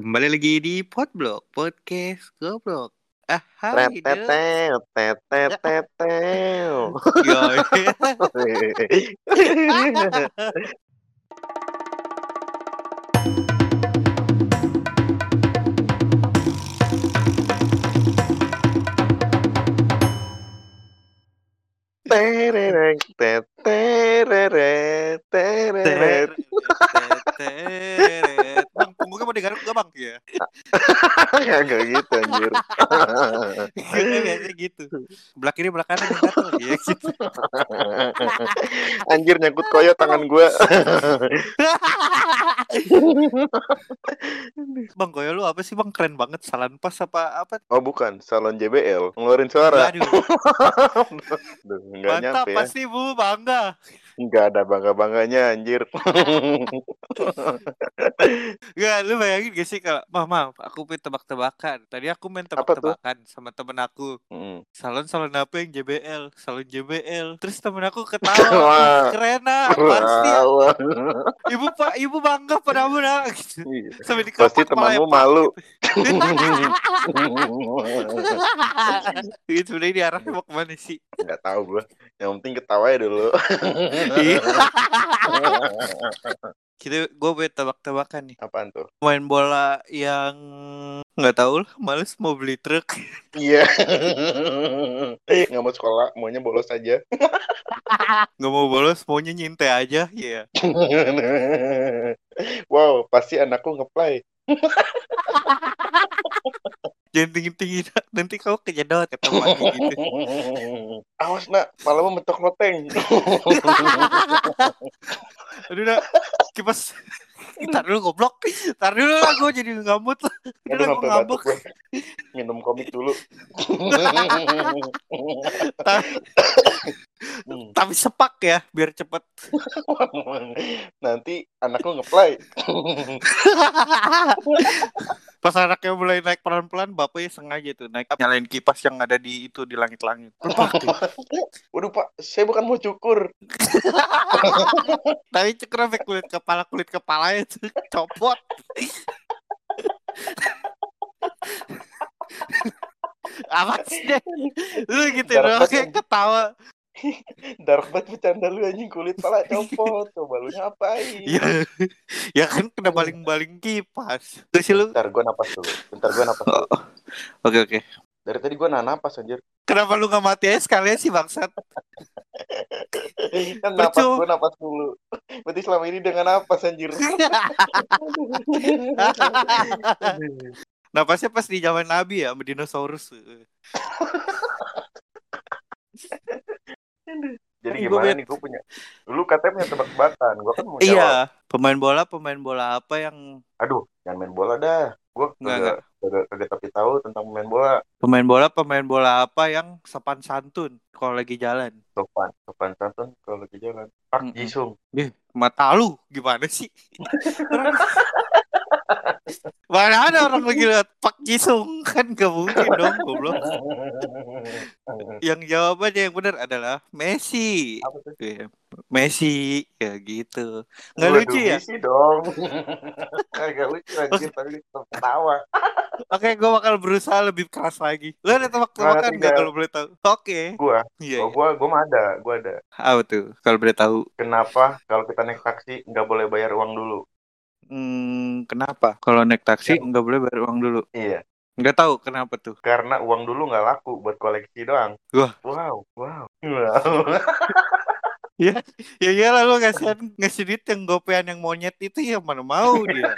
Kembali lagi di Podblog Podcast Goblok. Ah, hai. Terereng, mau digaruk gak bang? Iya. Kagak gitu anjir. Biasanya gitu. Belah kiri, belah kanan. Iya gitu. Anjir nyangkut koyo tangan gua. bang, koyo lu apa sih bang? Keren banget. Salan pas apa? apa? Oh bukan, salon JBL. Ngeluarin suara. Aduh, Duh, Enggak mantap. nyampe ya. Pasti bu bangga. Enggak ada bangga-bangganya anjir. Gak, lu bayangin gak sih kalau Mah, maaf, aku main tebak-tebakan Tadi aku main tebak-tebakan sama temen aku Mm. Salon-salon apa yang JBL Salon JBL Terus temen aku ketawa. Keren ah, pasti Ibu pak, ibu bangga padamu nak gitu. iya. Sampai di Pasti temanmu malu. gitu. Itu sebenarnya diarahnya mau ke mana sih Enggak tahu gua. Yang penting ketawa ya dulu. Kita, gue main tebak-tebakan nih Apaan tuh? Main bola yang nggak tahu lah, males mau beli truk Iya. Nggak mau sekolah, maunya bolos aja. nggak mau bolos, maunya nyintai aja Iya wow, pasti anakku ngeplay. Jangan tinggi-tinggi nak. Nanti kau kejedot kata mak gitu. Awas nak, malam mentok loteng. Aduh nak, kipas. Ntar dulu goblok. Ntar dulu lah gue jadi ngamut lah. Udah gue ngambek. Minum komik dulu. Hmm. Tapi sepak ya, biar cepet. Nanti anakku ngeplay. Pas anaknya mulai naik pelan-pelan, bapaknya sengaja tuh naik nyalain kipas yang ada di itu di langit-langit. Waduh pak, saya bukan mau cukur. Tapi cekur sampai kulit kepala kulit kepala itu copot. Apa sih? deh? Lu gitu doang kayak ketawa. Dark banget bercanda lu anjing kulit pala copot. Coba lu ngapain? Ya, ya kan kena baling-baling kipas. Terus lu. Bentar gua napas dulu. Bentar gua napas dulu. Oke oke. Dari tadi gua nahan napas anjir. Kenapa lu gak mati aja sekalian sih bangsat? Kan napas gua napas dulu. Berarti selama ini dengan napas anjir. Napasnya pas di zaman Nabi ya, sama dinosaurus. Jadi Gua gimana bet- nih gua punya. Dulu katanya punya tebak-tebakan. Gua kan mau jawab. Iya, pemain bola, pemain bola apa yang Aduh, jangan main bola dah. Gua Enggak, kagak kagak kagak tapi tahu tentang pemain bola. pemain bola, pemain bola apa yang sopan santun kalau lagi jalan? Sopan, sopan santun kalau lagi jalan. Pak Mm-mm. Jisung. Eh, mata lu gimana sih? Mana ada orang lagi lihat Pak Jisung kan gak mungkin dong goblok. Yang jawabannya yang benar adalah Messi. Iya, Messi ya gitu. Nggak Waduh, lucu ya? Messi dong. Kagak lucu anjir, tapi tetap ketawa. Oke, gue bakal berusaha lebih keras lagi. Lu ada tebak-tebakan nggak kalau boleh tahu? Oke. Gua, Iya. oh, iya. gua gua mah ada, gua ada. Apa tuh? Kalau boleh tahu? Kenapa kalau kita naik taksi nggak boleh bayar uang dulu? Hmm, kenapa? Kalau naik taksi Ya. nggak boleh bayar uang dulu. Iya, Nggak tahu kenapa tuh. karena uang dulu nggak laku buat koleksi doang. Wah. Wow, wow. Wow. Ya iyalah lu ngasih ngasih duit yang gopean yang monyet itu ya mana mau dia.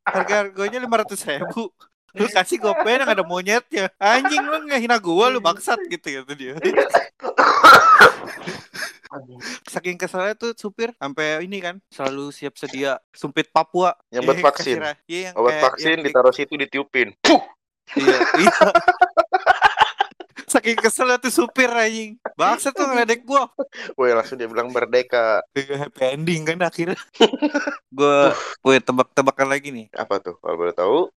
Harga harganya lima ratus ribu. Lu kasih gopean yang ada monyetnya. Anjing lu ngehina gua lu bangsat gitu gitu dia. Saking keselnya tuh supir sampai ini kan selalu siap sedia sumpit Papua. Yang Iya, buat vaksin. Iya, yang Obat kayak- vaksin yang- ditaruh situ ditiupin. Iya, iya. Saking keselnya tuh supir anjing. Bangsa tuh ngeledek gua. Woi, langsung dia bilang merdeka. Happy ending kan akhirnya. gua gue tebak-tebakan lagi nih. Apa tuh? Kalau boleh tahu?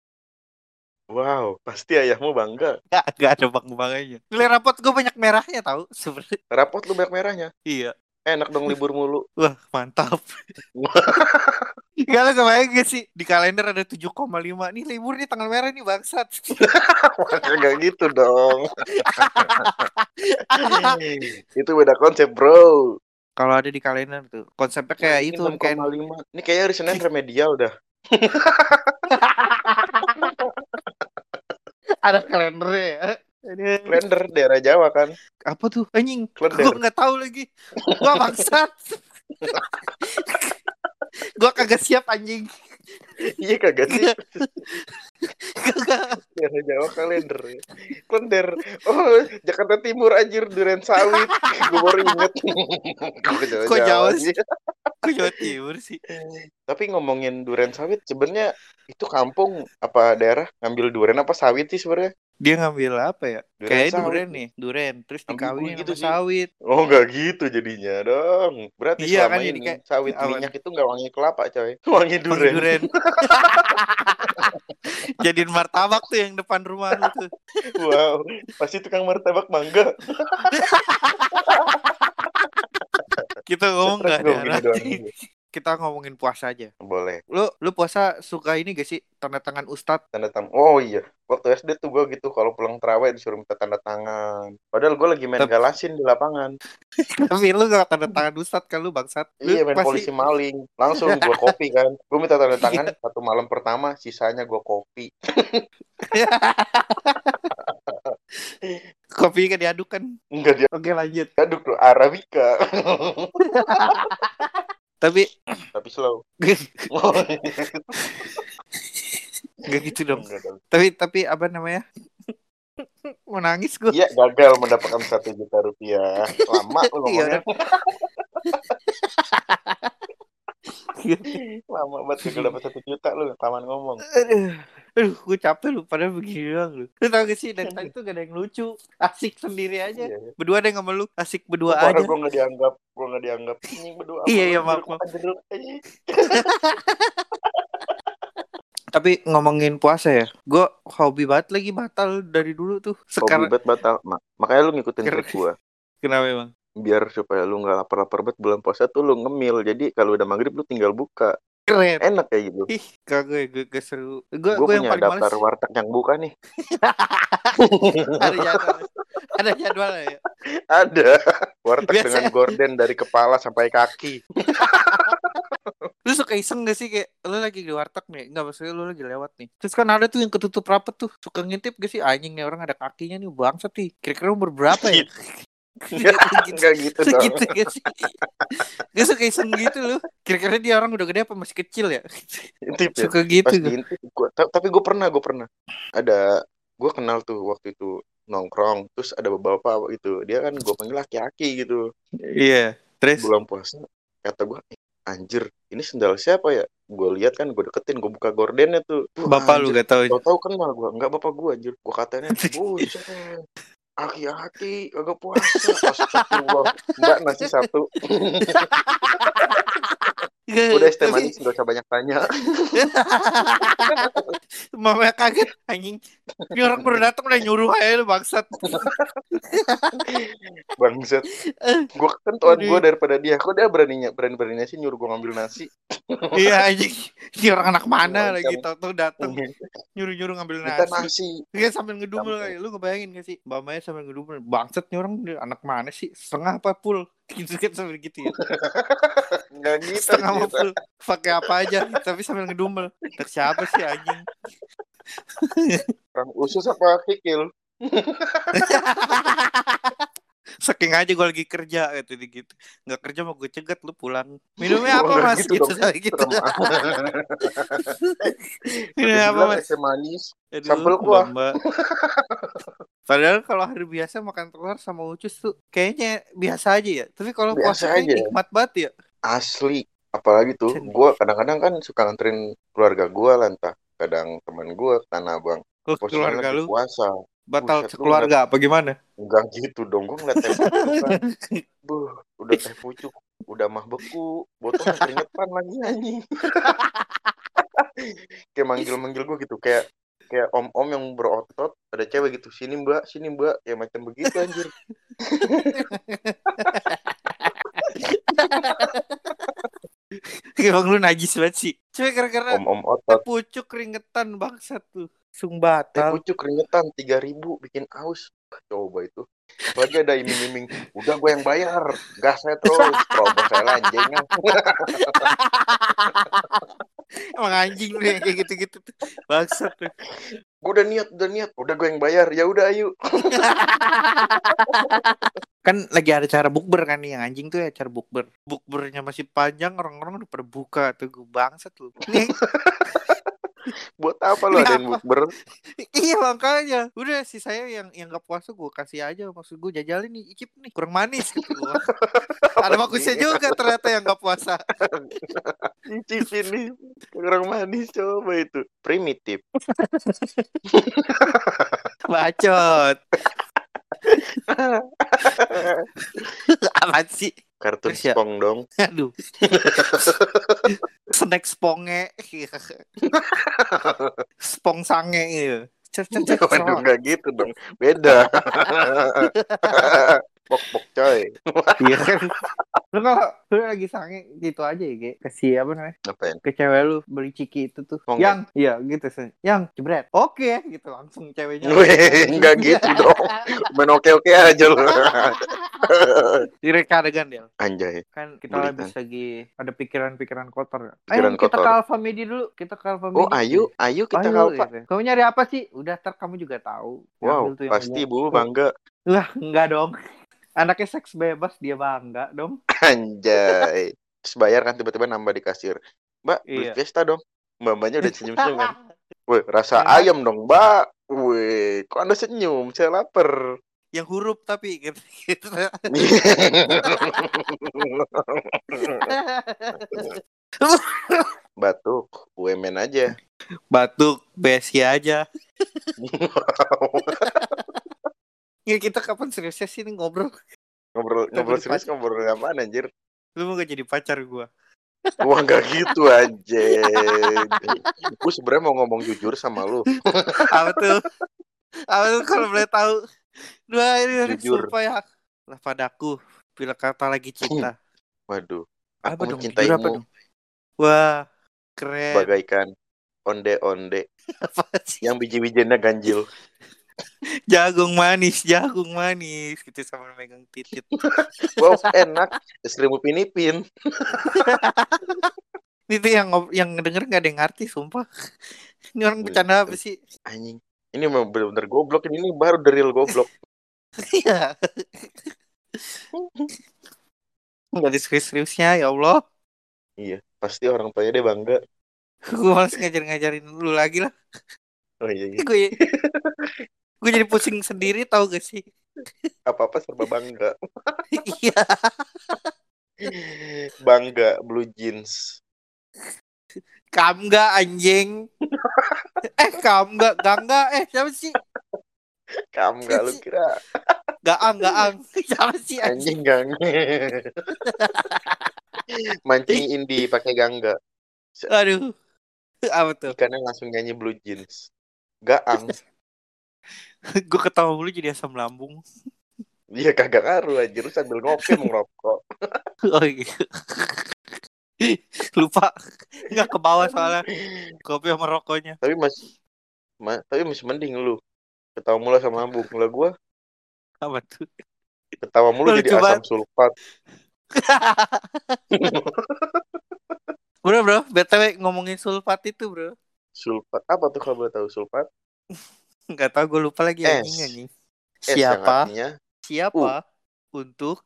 Wow, pasti ayahmu bangga. Gak, gak ada bang banganya. Nilai rapot gue banyak merahnya tahu sebenarnya. Rapot lu banyak merahnya. Iya. Enak dong libur mulu. Wah mantap. Gak kebayang gak sih Di kalender ada 7,5 Nih libur nih tanggal merah nih bangsat Gak gitu dong. itu beda konsep, bro. Kalau ada di kalender tuh Konsepnya kayak itu Ini kayak 6,5. Ini kayaknya hari Senin remedial dah. Ada kalendernya ya Aduh. Kalender daerah Jawa kan. Apa tuh anjing Kalender. Gue gak tahu lagi Gua bangsat Gua kagak siap anjing Iya kagak sih. Kagak Daerah Jawa kalender. Kalender. Oh, Jakarta Timur anjir duren sawit. Gue baru inget. Kok Jawa sih? Kok Jawa Timur sih Tapi ngomongin duren sawit sebenarnya itu kampung apa daerah ngambil duren apa sawit sih sebenarnya? Dia ngambil apa ya Duren sawit. duren nih Duren Terus dikawinin gitu sama sih. sawit Oh nggak gitu jadinya dong. Berarti Iya selama kan, jadi ini kayak- sawit awan. minyak itu nggak wangi kelapa coy. Wangi Duren, duren. duren. Jadiin martabak tuh yang depan rumah lu tuh. Wow. Pasti tukang martabak mangga. Kita ngomong Terus gak gua ada arah. Kita ngomongin puasa aja. Boleh. Lu lu puasa suka ini gak sih tanda tangan ustad? Tanda tangan. Oh iya. Waktu SD tuh gue gitu kalau pulang terawih disuruh minta tanda tangan. Padahal gue lagi main Tapi- galasin di lapangan. Tapi lu gak tanda tangan ustad kan lu bangsat. Lu Iya main pasti- polisi maling. Langsung gue kopi kan. Gue minta tanda tangan satu malam pertama. Sisanya gue kopi. Kopi kan diaduk kan. Enggak dia Oke lanjut. aduk tuh Arabica. Tapi Tapi slow. gak gitu dong. Tapi tapi apa namanya? Mau nangis gue. Iya gagal mendapatkan satu juta rupiah. Lama lu Iya, ngomongnya. Lama banget gagal dapat satu juta lu taman ngomong. Aduh, aduh gue capek lu padahal begini doang lu. Lu tau gak sih dari tadi tuh gak ada yang lucu. Asik sendiri aja. Iya. Berdua deh sama lu. Asik berdua Parah aja. gue nggak dianggap, gue nggak dianggap. Ini berdua. Iya, iya, maaf, Tapi ngomongin puasa ya. Gue hobi banget lagi batal dari dulu tuh. Hobi Sekarang banget batal. Ma- Makanya lu ngikutin trik gue. kenapa emang? Biar supaya lu nggak lapar-lapar banget bulan puasa tuh lu ngemil. Jadi kalau udah maghrib lu tinggal buka. Keren. Enak kayak gitu. Ih, kagak gue, gue seru. Gue Gue yang paling daftar males. warteg yang buka nih. ada jadwal. Ada jadwal ya. Ada. Warteg Biasa. dengan gorden dari kepala sampai kaki. Lu suka iseng gak sih kayak lu lagi di warteg nih, enggak maksudnya lu lagi lewat nih. Terus kan ada tuh yang ketutup rapet tuh, suka ngintip gak sih anjing nih orang ada kakinya nih bangsat nih. Kira-kira umur berapa ya? Enggak gitu dong. gitu gak sih? Gak suka iseng gitu lu. Kira-kira dia orang udah gede apa masih kecil ya? Intip ya. Suka gitu Pas gua. tapi gue pernah, gue pernah. Ada, gue kenal tuh waktu itu nongkrong. Terus ada bapak-bapak gitu. Dia kan gue panggil laki-laki gitu. Iya. Terus Bulan puasa. Kata gue, "Eh, anjir, ini sendal siapa ya? Gue lihat kan, gue deketin, gue buka gordennya tuh. Bapak lu anjir, gak tahu. Tau tahu kenal gue, enggak bapak gue anjir. Gue katanya, buset, aki-aki, kagak puasa. Astagfirullah. Mbak nasi satu. Udah es manis, gak usah banyak tanya. Mama kaget anjing. Ini orang baru datang udah nyuruh aja lu bangsat. Bangsat. Gue kan tuan gue daripada dia. Kok dia beraninya, berani-beraninya sih nyuruh gue ngambil nasi. Iya anjing. Ini orang anak mana Macam. lagi tau-tau datang nyuruh-nyuruh ngambil Minta nasi. nasi. Iya sambil ngedumel kayak lu ngebayangin gak sih? Mbak Maya sambil ngedumel. Nih orang dia anak mana sih? Setengah apa full? Gitu kan sambil gitu ya. Enggak gitu. Setengah apa full? Pakai apa aja tapi sambil ngedumel. Anak siapa sih anjing? Orang usus apa kikil? Saking aja gue lagi kerja gitu gitu. Nggak kerja mau gue cegat lu pulang. Minumnya apa Oh, nggak mas? gitu Gitu, dong. gitu. Minumnya apa mas? manis. Aduh, Sambal kuah. Padahal kalau hari biasa makan telur sama ucus tuh kayaknya biasa aja ya. Tapi kalau puasa aja. nikmat banget ya. Asli. Apalagi tuh, gue kadang-kadang kan suka nganterin keluarga gue lah entah. Kadang teman gue ke Tanah Abang. Posisinya keluarga lu puasa. Batal Buset, lu sekeluarga apa gimana? Enggak gitu dong, gue ngeliat teh pucuk kan. Buh, udah teh pucuk, udah mah beku, botolnya keringetan lagi anjing. kayak manggil-manggil gue gitu, kayak kayak om-om yang berotot, ada cewek gitu, sini mbak, sini mbak, ya macam begitu anjir. Emang lu najis banget sih. Cuma gara-gara om om otot pucuk keringetan bangsat tuh. Sung teh pucuk keringetan tiga ribu bikin aus coba itu lagi ada iming-iming udah gue yang bayar gasnya terus promo saya lanjing Emang anjing yang kayak gitu-gitu. Bangsat tuh. Gue udah niat udah niat. Udah gue yang bayar. Ya udah ayo. Kan lagi ada cara bukber kan nih yang anjing tuh ya cara bukber. Bukbernya masih panjang orang-orang udah pada buka tuh gue bangsat Nih, buat apa lo Ini ada yang bukber iya makanya. Udah sih saya yang yang gak puasa gue kasih aja. Maksud gue jajalin nih icip nih kurang manis gitu. Ada bagusnya juga ternyata yang gak puasa. Cicipin nih kurang manis coba itu. Primitif. Bacot apa sih? Kartun Terus ya? spong dong. Aduh. Snack sponge. Spong sange gitu Cet, cet, cet, waduh nggak gitu dong. Beda pok pok coy Iya kan. Lu kalau lu lagi sange gitu aja ya, Ge. Kasih apa namanya? ngapain Ke cewek lu beli ciki itu tuh. Oh, yang iya gitu sih. Yang jebret. Oke, gitu langsung ceweknya. Weh, nggak gitu dong main oke oke aja lo Direka adegan dia. anjay Kan kita Bulikan. habis lagi ada pikiran-pikiran kotor. Pikiran Ayo kita kotor. ke Alfamidi dulu. Kita ke Alfamidi. oh ayo ayo kita Ayo, kalpa gitu. Kamu nyari apa sih? Udah ntar kamu juga tahu. wow pasti bu bangga Lah, enggak dong. Anaknya seks bebas dia bangga dong. anjay terus bayar kan tiba-tiba nambah di kasir mbak beli Iya. Fiesta dong mbak mbaknya udah senyum senyum kan Weh, rasa Enak. ayam dong, Mbak. Weh, kok Anda senyum? Saya lapar. yang huruf tapi gitu. gitu. Batuk, UMN aja. Batuk, besi aja. Ya kita kapan seriusnya sih nih ngobrol? ngobrol ngobrol serius pacar. ngobrol apaan anjir? Lu mau gak jadi pacar gua? Wah, nggak gitu anjir. Gue sebenarnya mau ngomong jujur sama lu. Apa tuh? Apa tuh kalau boleh tahu? Dua ini Jujur. sumpah ya. Lah padaku bila kata lagi cinta. Waduh, Apa aku dong? Jujur apa dong? Wah, keren. bagaikan onde-onde Apa sih? yang biji-bijiannya ganjil. Jagung manis, jagung manis gitu sama megang titit. Wow, enak. Seribu pinipin. Itu yang yang denger gak ada yang ngerti sumpah. Ini orang bercanda apa sih? Anjing. Ini memang bener-bener goblok. Ini baru the real goblok. Iya. Gak ada serius-seriusnya ya Allah. Iya, pasti orang tuanya dia bangga. Gue males ngajar-ngajarin lu lagi lah. Oh iya, iya. Gue gue jadi pusing sendiri tau gak sih? Apa-apa serba bangga. Iya. Bangga blue jeans. Kam gak anjing? eh kam gak? Gangga? Eh siapa sih? Kamu gak lu kira Gaang, gaang. Siapa sih anjing anjing? Mancing indie pakai gangga. Aduh. Apa tuh? Ikannya langsung nyanyi blue jeans. Gaang. gue ketawa mulu jadi asam lambung. Dia kagak ngaruh aja lu sambil ngopi mau ngerokok. Oh iya. Lupa. Nggak ke bawah soalnya. Kopi sama rokoknya. Tapi masih ma- tapi masih mending lu. Ketawa mulu sama lambung. Lah gua Apa tuh? ketawa mulu Lu jadi coba- asam sulfat. Bro, bro. BTW ngomongin sulfat itu, bro. Sulfat. Apa tuh kalau boleh tahu sulfat? Nggak tahu gue lupa lagi S. anjing anjing. S yang Siapa? artinya Siapa untuk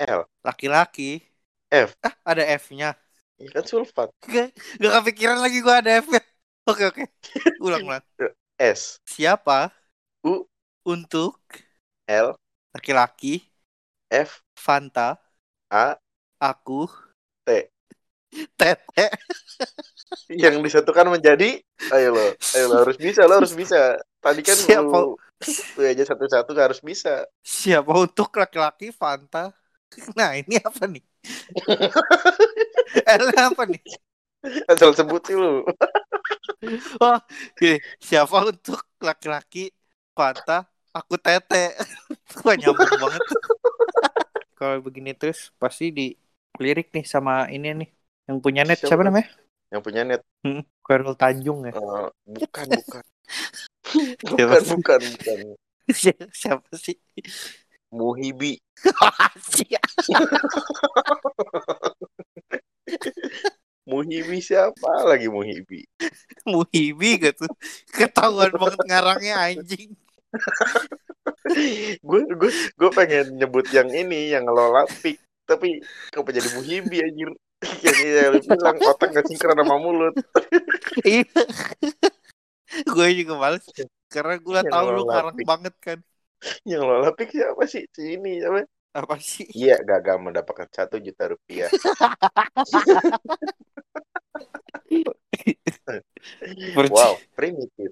L. laki-laki? F. Ah, ada F-nya. Ya kan sulfat. Gak, gak kepikiran lagi gue ada F-nya. Oke, oke. Ulang, ulang. S. Siapa U. untuk L. laki-laki F. Fanta A. aku T. tete Yang disatukan menjadi ayo lo, ayo lo harus bisa, lo harus bisa. Tadi kan Siapa? lu, lu aja satu-satu harus bisa. siapa untuk laki-laki Fanta nah ini apa nih L apa nih Asal sebut sih lu. Gini, siapa untuk laki-laki Fanta aku tete Wah nyambung banget kalau begini terus pasti di lirik nih sama ini nih Yang punya net Siapa siapa, namanya? Yang punya net. Hmm, Khairul Tanjung ya. Eh, bukan, bukan. Bukan, sih? bukan, bukan. siapa sih? Muhibi. Muhibi siapa lagi Muhibi? Muhibi gitu. Ketahuan banget ngarangnya anjing. gue gue gue pengen nyebut yang ini yang ngelola pik tapi kenapa jadi Muhibi anjir yang bilang otak gak sinkron sama mulut Iya. gue juga males karena gue tahu lu pik. banget kan. yang ngelola pik siapa sih si ini siapa Apa sih? iya gagal mendapatkan satu juta rupiah wow primitif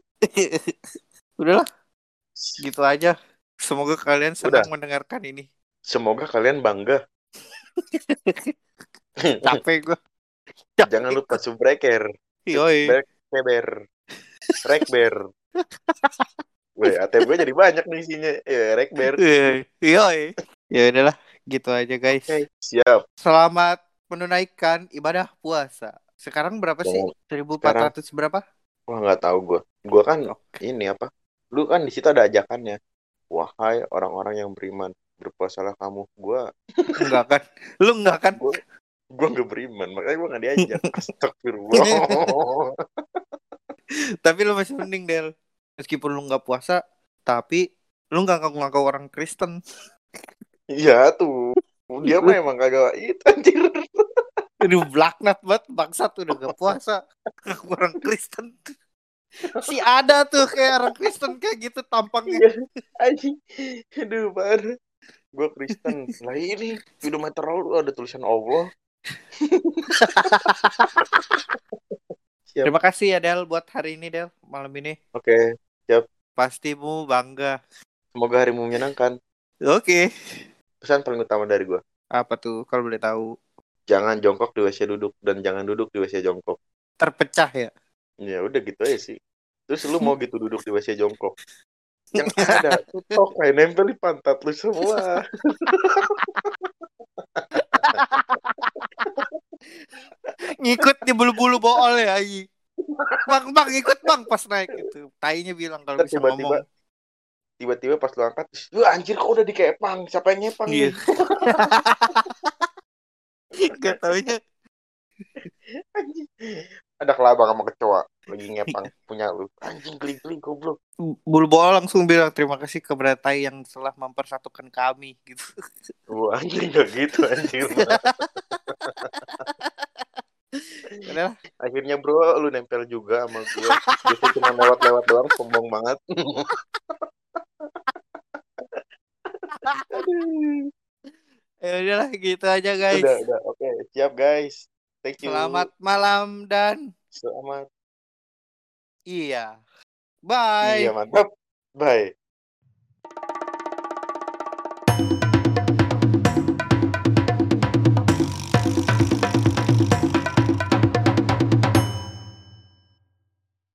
Udahlah, gitu aja. Semoga kalian senang mendengarkan ini. semoga kalian bangga Capek gue. jangan lupa subbreaker Yoi. Keber Rekber Weh, ATM gue jadi banyak nih isinya ya, Rekber Yoi. Ya udahlah, gitu aja guys. Oke, siap Selamat menunaikan ibadah puasa. Sekarang berapa sih? Oh, 1400 berapa? Wah nggak tahu gue. Gue kan Oke. ini apa? Lu kan di situ ada ajakannya. Wahai orang-orang yang beriman, berpuasalah kamu. Gue Enggak kan? Lu enggak kan? gue nggak beriman, makanya gue nggak diajak. Astagfirullah. Tapi lu masih mending Del. Meskipun lu nggak puasa, tapi lu nggak ngaku-ngaku orang Kristen. Iya tuh. Dia mah emang kagak itu anjir. Aduh, blaknat banget bangsat udah gak puasa. Ngaku orang Kristen. Si ada tuh kayak orang Kristen kayak gitu tampangnya. Iya, anjing. Aduh, parah. Gue Kristen. Lah ini speedometer lu ada tulisan Allah. Siap. Terima kasih ya Del buat hari ini Del malam ini. Oke, Pastimu bangga. semoga harimu menyenangkan. Oke. Pesan paling utama dari gue. Apa tuh kalau boleh tahu? Jangan jongkok di WC duduk dan jangan duduk di WC jongkok. Terpecah ya. Ya udah gitu aja sih. Terus lu mau gitu duduk di WC jongkok. Yang ada tutok kayak nempel di pantat lu semua. Ngikut di bulu-bulu bool ya Ayi. Bang, bang, ikut bang pas naik itu. Tainya bilang kalau bisa tiba-tiba ngomong. tiba-tiba pas lu angkat, lu anjir kok udah dikepang, siapa yang ngepang Iya. Gak taunya. Anjing. Ada kelabang sama kecoa lagi ngepang punya lu. Anjing geli-geli goblok. Bulu bool langsung bilang terima kasih kepada Tai yang telah mempersatukan kami gitu. Wah anjing gak gitu. Udah Akhirnya bro lu nempel juga sama gue. Biasanya cuma lewat-lewat doang sombong banget. Ya udahlah gitu aja guys. Udah, udah. Oke, siap guys. Thank you. Selamat malam dan Selamat. Iya. Bye. Iya, mantap. Bye.